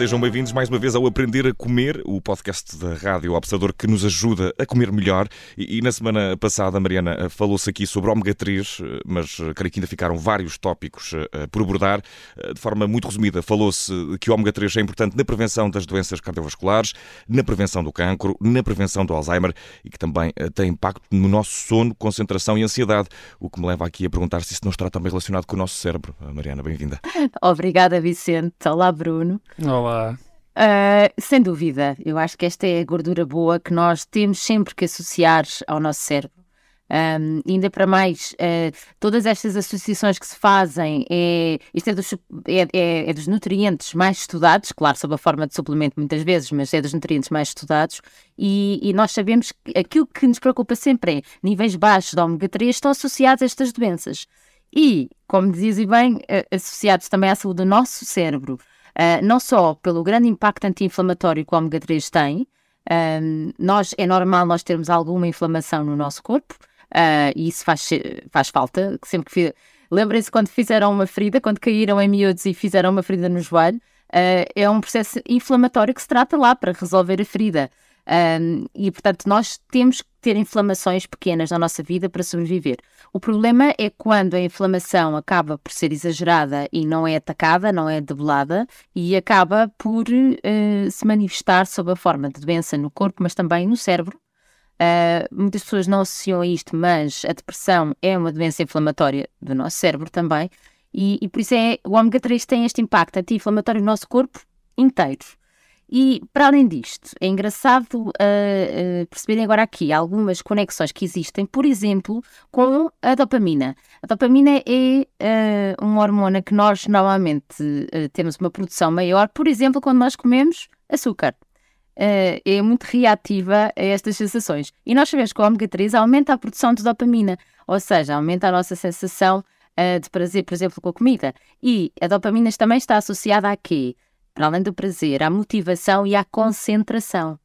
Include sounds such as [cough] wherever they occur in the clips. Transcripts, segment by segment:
sejam bem-vindos mais uma vez ao Aprender a Comer, o podcast da Rádio Observador que nos ajuda a comer melhor. E, e na semana passada, Mariana, falou-se aqui sobre ômega 3, mas creio que ainda ficaram vários tópicos uh, por abordar. Uh, de forma muito resumida, falou-se que o ômega 3 é importante na prevenção das doenças cardiovasculares, na prevenção do cancro, na prevenção do Alzheimer e que também uh, tem impacto no nosso sono, concentração e ansiedade. O que me leva aqui a perguntar se isso não estará também relacionado com o nosso cérebro. Mariana, bem-vinda. [laughs] Obrigada, Vicente. Olá, Bruno. Olá. Uh, sem dúvida, eu acho que esta é a gordura boa que nós temos sempre que associar ao nosso cérebro. Um, ainda para mais, uh, todas estas associações que se fazem, é, isto é dos, é, é, é dos, nutrientes mais estudados, claro, sob a forma de suplemento muitas vezes, mas é dos nutrientes mais estudados, e, e nós sabemos que aquilo que nos preocupa sempre é níveis baixos de ômega 3 estão associados a estas doenças. E, como dizia bem, associados também à saúde do nosso cérebro. Uh, não só pelo grande impacto anti-inflamatório que o ômega 3 tem, uh, nós, é normal nós termos alguma inflamação no nosso corpo, uh, e isso faz, faz falta. Sempre que Lembrem-se quando fizeram uma ferida, quando caíram em miúdos e fizeram uma ferida no joelho, é um processo inflamatório que se trata lá para resolver a ferida. Um, e, portanto, nós temos que ter inflamações pequenas na nossa vida para sobreviver. O problema é quando a inflamação acaba por ser exagerada e não é atacada, não é debelada, e acaba por uh, se manifestar sob a forma de doença no corpo, mas também no cérebro. Uh, muitas pessoas não associam a isto, mas a depressão é uma doença inflamatória do nosso cérebro também, e, e por isso é, o ômega 3 tem este impacto anti-inflamatório no nosso corpo inteiro. E, para além disto, é engraçado uh, uh, perceberem agora aqui algumas conexões que existem, por exemplo, com a dopamina. A dopamina é uh, uma hormona que nós normalmente temos uma produção maior, por exemplo, quando nós comemos açúcar. é muito reativa a estas sensações. E nós sabemos que o ômega 3 aumenta a produção de dopamina, ou seja, aumenta a nossa sensação de prazer, por exemplo, com a comida. E a dopamina também está associada a quê? Para além do prazer, à motivação e à concentração.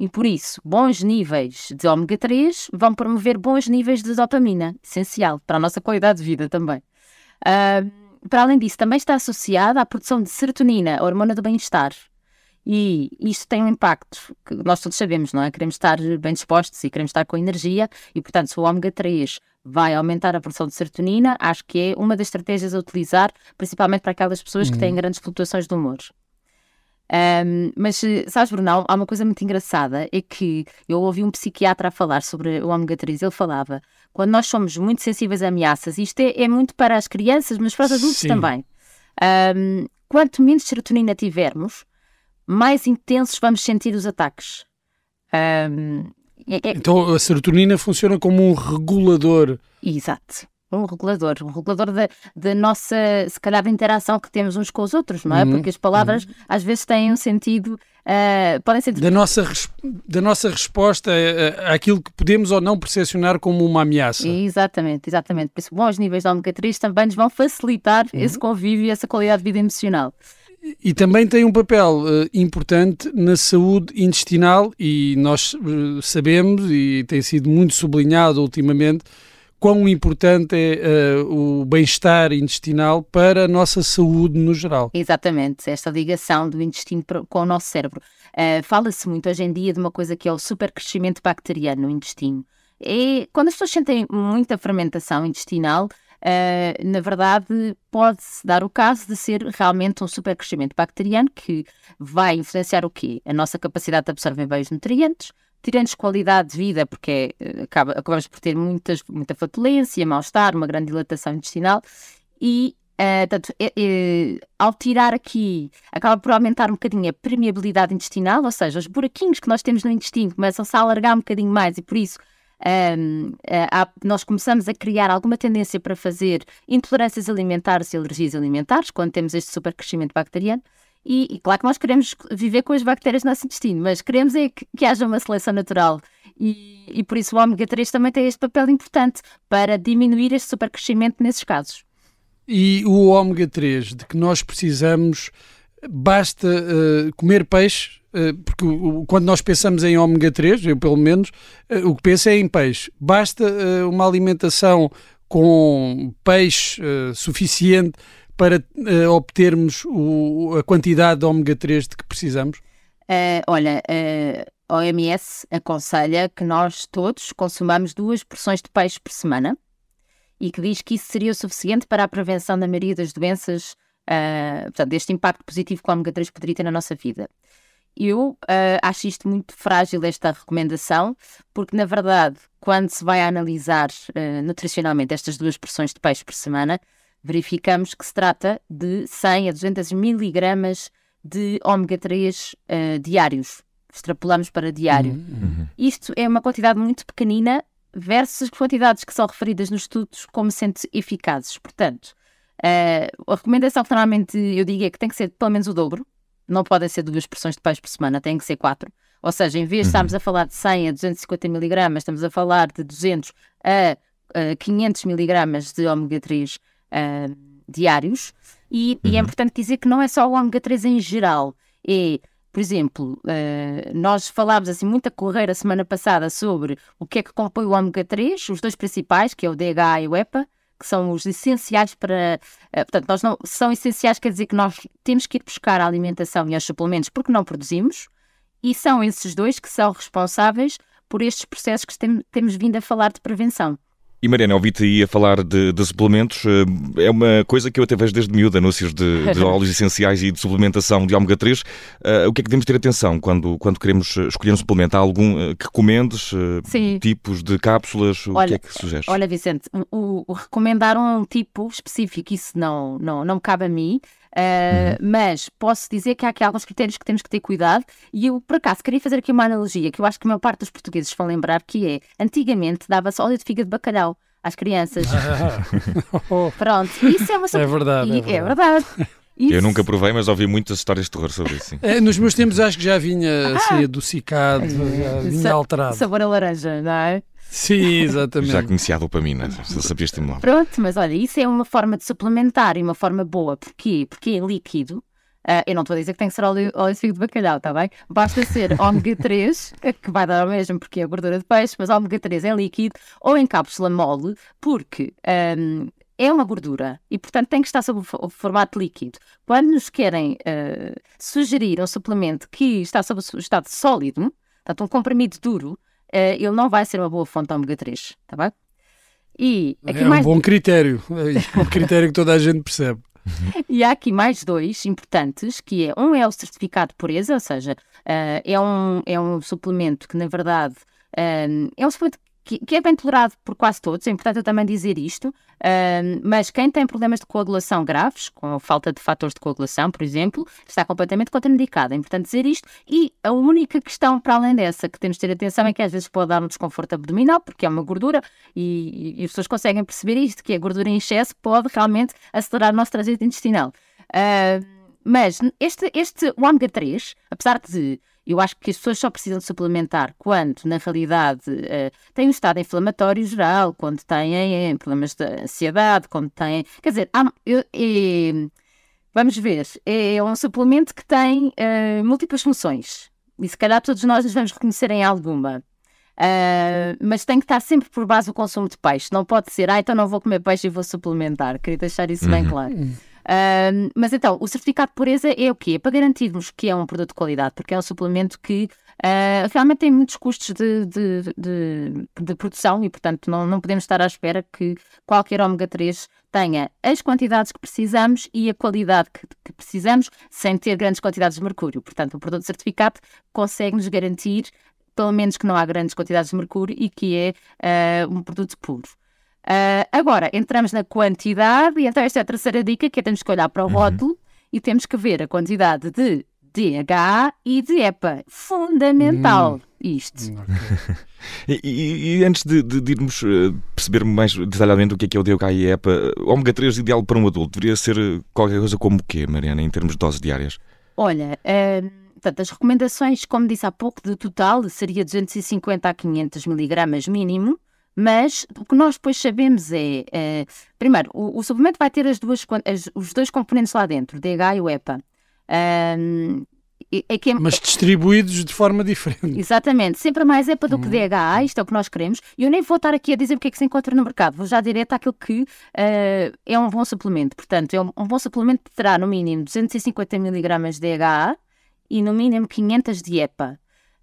E por isso, bons níveis de ômega 3 vão promover bons níveis de dopamina, essencial para a nossa qualidade de vida também. Uh, para além disso, também está associada à produção de serotonina, a hormona do bem-estar. E isto tem um impacto que nós todos sabemos, não é? Queremos estar bem dispostos e queremos estar com energia, e portanto, se o ômega 3 vai aumentar a produção de serotonina, acho que é uma das estratégias a utilizar, principalmente para aquelas pessoas uhum. que têm grandes flutuações de humor. Um, mas, sabes, Brunão, há uma coisa muito engraçada: é que eu ouvi um psiquiatra a falar sobre o ômega 3. Ele falava quando nós somos muito sensíveis a ameaças, isto é, é muito para as crianças, mas para os adultos Sim. também. Um, quanto menos serotonina tivermos, mais intensos vamos sentir os ataques. Um, é, é... Então a serotonina funciona como um regulador. Exato um regulador, um regulador da, da nossa, se calhar, da interação que temos uns com os outros, não é? Uhum. Porque as palavras uhum. às vezes têm um sentido, uh, podem ser... Da nossa, da nossa resposta àquilo que podemos ou não percepcionar como uma ameaça. Exatamente, exatamente. Por isso, bons níveis de 3 também nos vão facilitar uhum. esse convívio e essa qualidade de vida emocional. E também tem um papel uh, importante na saúde intestinal e nós uh, sabemos, e tem sido muito sublinhado ultimamente, quão importante é uh, o bem-estar intestinal para a nossa saúde no geral. Exatamente, esta ligação do intestino com o nosso cérebro. Uh, Fala-se muito hoje em dia de uma coisa que é o supercrescimento bacteriano no intestino. E quando as pessoas sentem muita fermentação intestinal, uh, na verdade pode-se dar o caso de ser realmente um supercrescimento bacteriano que vai influenciar o quê? A nossa capacidade de absorver bem os nutrientes, tirando qualidade de vida, porque é, acaba, acabamos por ter muitas, muita flatulência, mal-estar, uma grande dilatação intestinal, e uh, é, é, ao tirar aqui, acaba por aumentar um bocadinho a permeabilidade intestinal, ou seja, os buraquinhos que nós temos no intestino começam-se a alargar um bocadinho mais e por isso um, uh, nós começamos a criar alguma tendência para fazer intolerâncias alimentares e alergias alimentares quando temos este supercrescimento bacteriano. E, e, claro que nós queremos viver com as bactérias no nosso intestino, mas queremos é que, que haja uma seleção natural. E, e, por isso o ômega 3 também tem este papel importante para diminuir este supercrescimento nesses casos. E o ômega 3 de que nós precisamos, basta uh, comer peixe, uh, porque uh, quando nós pensamos em ômega 3, eu pelo menos, eh, o que penso é em peixe. Basta uma alimentação com peixe suficiente para uh, obtermos o, a quantidade de ômega 3 de que precisamos? Uh, olha, a OMS aconselha que nós todos consumamos duas porções de peixe por semana e que diz que isso seria o suficiente para a prevenção da maioria das doenças, portanto, deste impacto positivo que o ômega 3 poderia ter na nossa vida. Eu uh, acho isto muito frágil, esta recomendação, porque na verdade, quando se vai analisar uh, nutricionalmente estas duas porções de peixe por semana, verificamos que se trata de 100 a 200 miligramas de ômega 3 uh, diários. Extrapolamos para diário. Uhum. uhum. Isto é uma quantidade muito pequenina versus quantidades que são referidas nos estudos como sendo eficazes. Portanto, uh, a recomendação que normalmente eu digo é que tem que ser pelo menos o dobro. Não podem ser duas porções de peixe por semana, tem que ser quatro. Ou seja, em vez de uhum. estarmos a falar de 100 a 250 miligramas, estamos a falar de 200 a, a 500 miligramas de ômega 3 uh, diários. E, uhum. e, é uhum. importante dizer que não é só o ômega 3 em geral. É, por exemplo, uh, nós falámos assim muita correira semana passada sobre o que é que compõe o ômega 3, os dois principais, que é o DHA e o EPA, que são os essenciais para. Uh, portanto, nós não, são essenciais, quer dizer que nós temos que ir buscar a alimentação e os suplementos porque não produzimos, e são esses dois que são responsáveis por estes processos que tem, temos vindo a falar de prevenção. E Mariana, ouvi-te aí a falar de, de, suplementos. Eh, é uma coisa que eu até vejo desde miúdo, anúncios de, de [laughs] óleos essenciais e de suplementação de ômega 3. Uh, eh, o que é que devemos ter atenção quando, quando queremos escolher um suplemento? Há algum uh, que recomendes? Uh, tipos de cápsulas? O olha, que é que sugeres? Olha, Vicente, o, o, recomendar um tipo específico, isso não, não, não me cabe a mim. Uh, uhum. Mas posso dizer que há aqui alguns critérios que temos que ter cuidado e eu, por acaso, queria fazer aqui uma analogia que eu acho que a maior parte dos portugueses vão lembrar, que é, antigamente dava-se óleo de fígado de bacalhau às crianças. [laughs] Pronto, isso é uma... É verdade. E, é verdade. É verdade. Isso. Eu nunca provei, mas ouvi muitas histórias de terror sobre isso. É, nos meus tempos acho que já vinha assim, adocicado, já vinha alterado. Sabor a laranja, não é? Sim, exatamente. Já conhecia a dopamina, já sabia estimular. Pronto, mas olha, isso é uma forma de suplementar e uma forma boa. Porquê? Porque é líquido. Uh, eu não estou a dizer que tem que ser óleo, óleo de de bacalhau, está bem? Basta ser [laughs] ômega 3, que vai dar o mesmo porque é gordura de peixe, mas ômega 3 é líquido ou em cápsula mole, porque um, é uma gordura e, portanto, tem que estar sob o formato líquido. Quando nos querem uh, sugerir um suplemento que está sob o estado sólido, portanto, um comprimido duro, ele não vai ser uma boa fonte de ômega 3, está bem? E aqui é um mais... bom critério, é um critério que toda a gente percebe. [laughs] E há aqui mais dois importantes, que é, um é o certificado de pureza, ou seja, uh, é, um, é um suplemento que, na verdade, uh, é um suplemento que, que, é bem tolerado por quase todos, é importante eu também dizer isto, uh, mas quem tem problemas de coagulação graves, com falta de fatores de coagulação, por exemplo, está completamente contraindicado. É importante dizer isto. E a única questão, para além dessa, que temos de ter atenção é que às vezes pode dar um desconforto abdominal, porque é uma gordura, e, e as pessoas conseguem perceber isto, que a gordura em excesso pode realmente acelerar o nosso trajeto intestinal. Uh, mas este, este ômega 3, apesar de eu acho que as pessoas só precisam de suplementar quando, na realidade, uh, têm um estado inflamatório geral, quando têm uh, problemas de ansiedade, quando têm. Quer dizer, há, eu, vamos ver, é um suplemento que tem uh, múltiplas funções. E se calhar todos nós nos vamos reconhecer em alguma. Uh, mas tem que estar sempre por base o consumo de peixe. Não pode ser, ah, então não vou comer peixe e vou suplementar. Queria deixar isso uhum. bem claro. Uh, mas então, o certificado de pureza é o quê? É para garantirmos que é um produto de qualidade, porque é um suplemento que uh, realmente tem muitos custos de, de, de, de, produção e, portanto, não, não podemos estar à espera que qualquer ômega 3 tenha as quantidades que precisamos e a qualidade que, que precisamos sem ter grandes quantidades de mercúrio. Portanto, o produto certificado consegue-nos garantir pelo menos que não há grandes quantidades de mercúrio e que é uh, um produto puro. Uh, agora, entramos na quantidade, e então esta é a terceira dica, que é temos que olhar para o uhum. rótulo e temos que ver a quantidade de DHA e de EPA. Fundamental hum. isto. Okay. [laughs] e, e, antes de, de, irmos uh, perceber mais detalhadamente o que é, que é o DHA e EPA, o ômega 3 ideal para um adulto deveria ser qualquer coisa como o quê, Mariana, em termos de doses diárias? Olha, uh, portanto, as recomendações, como disse há pouco, de total seria 250 a 500 miligramas mínimo. Mas o que nós depois sabemos é, é primeiro, o, o, suplemento vai ter as duas, as, os dois componentes lá dentro, DH e o EPA. Um, é que é... Mas distribuídos de forma diferente. Exatamente, sempre mais EPA do que DHA, isto é o que nós queremos. E eu nem vou estar aqui a dizer o que é que se encontra no mercado, vou já direto àquilo que uh, é um bom suplemento. Portanto, é um, um bom suplemento que terá no mínimo 250 mg de DHA e no mínimo 500 de EPA.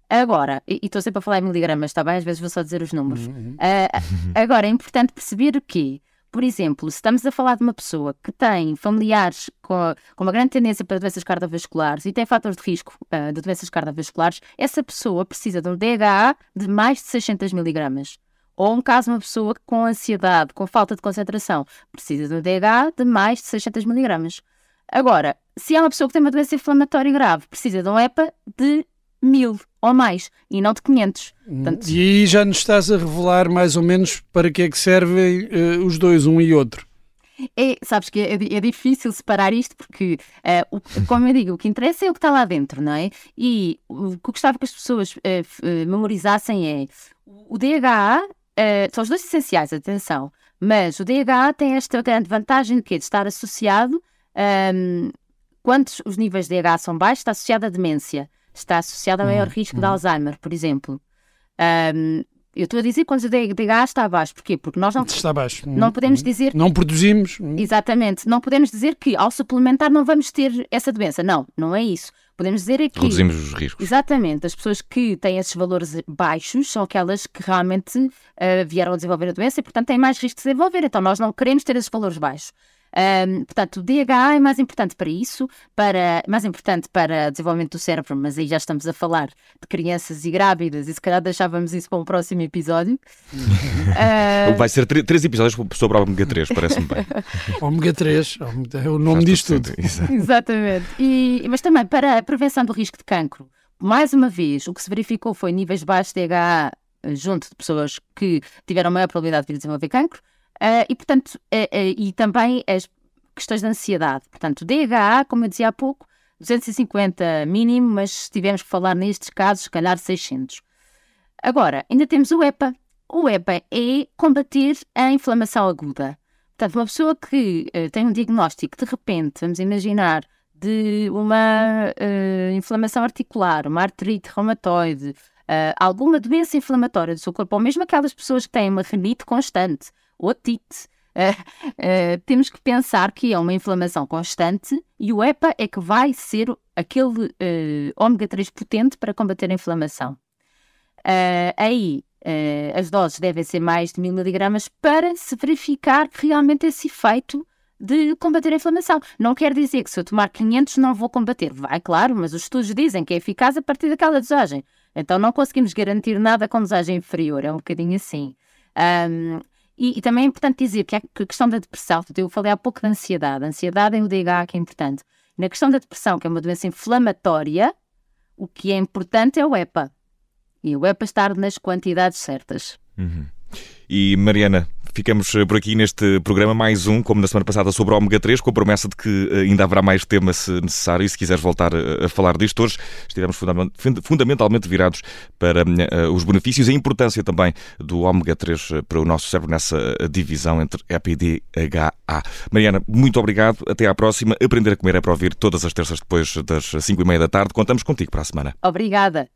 Agora, e estou sempre a falar em miligramas, está bem? Às vezes vou só dizer os números. Uhum. Uh, agora, é importante perceber o quê? Por exemplo, se estamos a falar de uma pessoa que tem familiares com, com uma grande tendência para doenças cardiovasculares e tem fatores de risco uh, de doenças cardiovasculares, essa pessoa precisa de um DHA de mais de 600 miligramas. Ou um caso, uma pessoa com ansiedade, com falta de concentração, precisa de um DHA de mais de 600 miligramas. Agora, se é uma pessoa que tem uma doença inflamatória grave, precisa de um EPA de mil ou mais e não de 500. Portanto... E aí já nos estás a revelar mais ou menos para que é que servem uh, os dois, um e outro. É, sabes que é, é difícil separar isto porque, uh, o, como eu digo, o que interessa é o que está lá dentro, não é? E o que eu gostava que as pessoas uh, memorizassem é o DHA, são os dois essenciais, atenção, mas o DHA tem esta grande vantagem de, quê? de estar associado, um, ehm, quando os níveis de DHA são baixos, está associado à demência está associado a maior uhum. risco de uhum. Alzheimer, por exemplo. Um, eu estou a dizer quando o DHA está abaixo. Porquê? Porque nós não, está abaixo. não podemos dizer... Não produzimos. Exatamente. Não podemos dizer que ao suplementar não vamos ter essa doença. Não, não é isso. Podemos dizer é que... Reduzimos os riscos. Exatamente. As pessoas que têm esses valores baixos são aquelas que realmente uh, vieram a desenvolver a doença e, portanto, têm mais risco de desenvolver. Então, nós não queremos ter esses valores baixos. Um, portanto, o DHA é mais importante para isso, para, mais importante para o desenvolvimento do cérebro, mas aí já estamos a falar de crianças e grávidas, e se calhar deixávamos isso para um próximo episódio. [laughs] uh... Vai ser três episódios sobre o ômega 3, parece-me bem. [laughs] ômega 3, é o nome disto tudo. Exatamente. E, mas também para a prevenção do risco de cancro. Mais uma vez, o que se verificou foi níveis baixos de DHA junto de pessoas que tiveram maior probabilidade de vir desenvolver cancro, Uh, e, portanto, uh, uh, e também as questões de ansiedade. Portanto, DHA, como eu dizia há pouco, 250 mínimo, mas se tivermos que falar nestes casos, se calhar 600. Agora, ainda temos o EPA. O EPA é combater a inflamação aguda. Portanto, uma pessoa que tem um diagnóstico, de repente, vamos imaginar, de uma inflamação articular, uma artrite reumatoide, alguma doença inflamatória do seu corpo, ou mesmo aquelas pessoas que têm uma renite constante, otite. Uh, uh, temos que pensar que é uma inflamação constante e o EPA é que vai ser aquele uh, ômega 3 potente para combater a inflamação. aí as doses devem ser mais de 1000 miligramas para se verificar realmente esse efeito de combater a inflamação. Não quer dizer que se eu tomar 500 não vou combater. Vai, claro, mas os estudos dizem que é eficaz a partir daquela dosagem. Então não conseguimos garantir nada com dosagem inferior. É um bocadinho assim. Um, e, e, também é importante dizer que a questão da depressão, eu falei há pouco da ansiedade, a ansiedade é o DH que é importante. Na questão da depressão, que é uma doença inflamatória, o que é importante é o EPA. E o EPA estar nas quantidades certas. Uhum. E Mariana, ficamos eh, por aqui neste programa, mais um, como na semana passada, sobre o ômega 3, com a promessa de que eh, ainda haverá mais tema se necessário. E se quiseres voltar eh, a falar disto, hoje estivemos fundamentalmente virados para os benefícios e a importância também do ômega 3 para o nosso cérebro nessa divisão entre EPA e DHA. Mariana, muito obrigado. Até à próxima. Aprender a comer é para ouvir todas as terças depois das 5 e meia da tarde. Contamos contigo para a semana. Obrigada.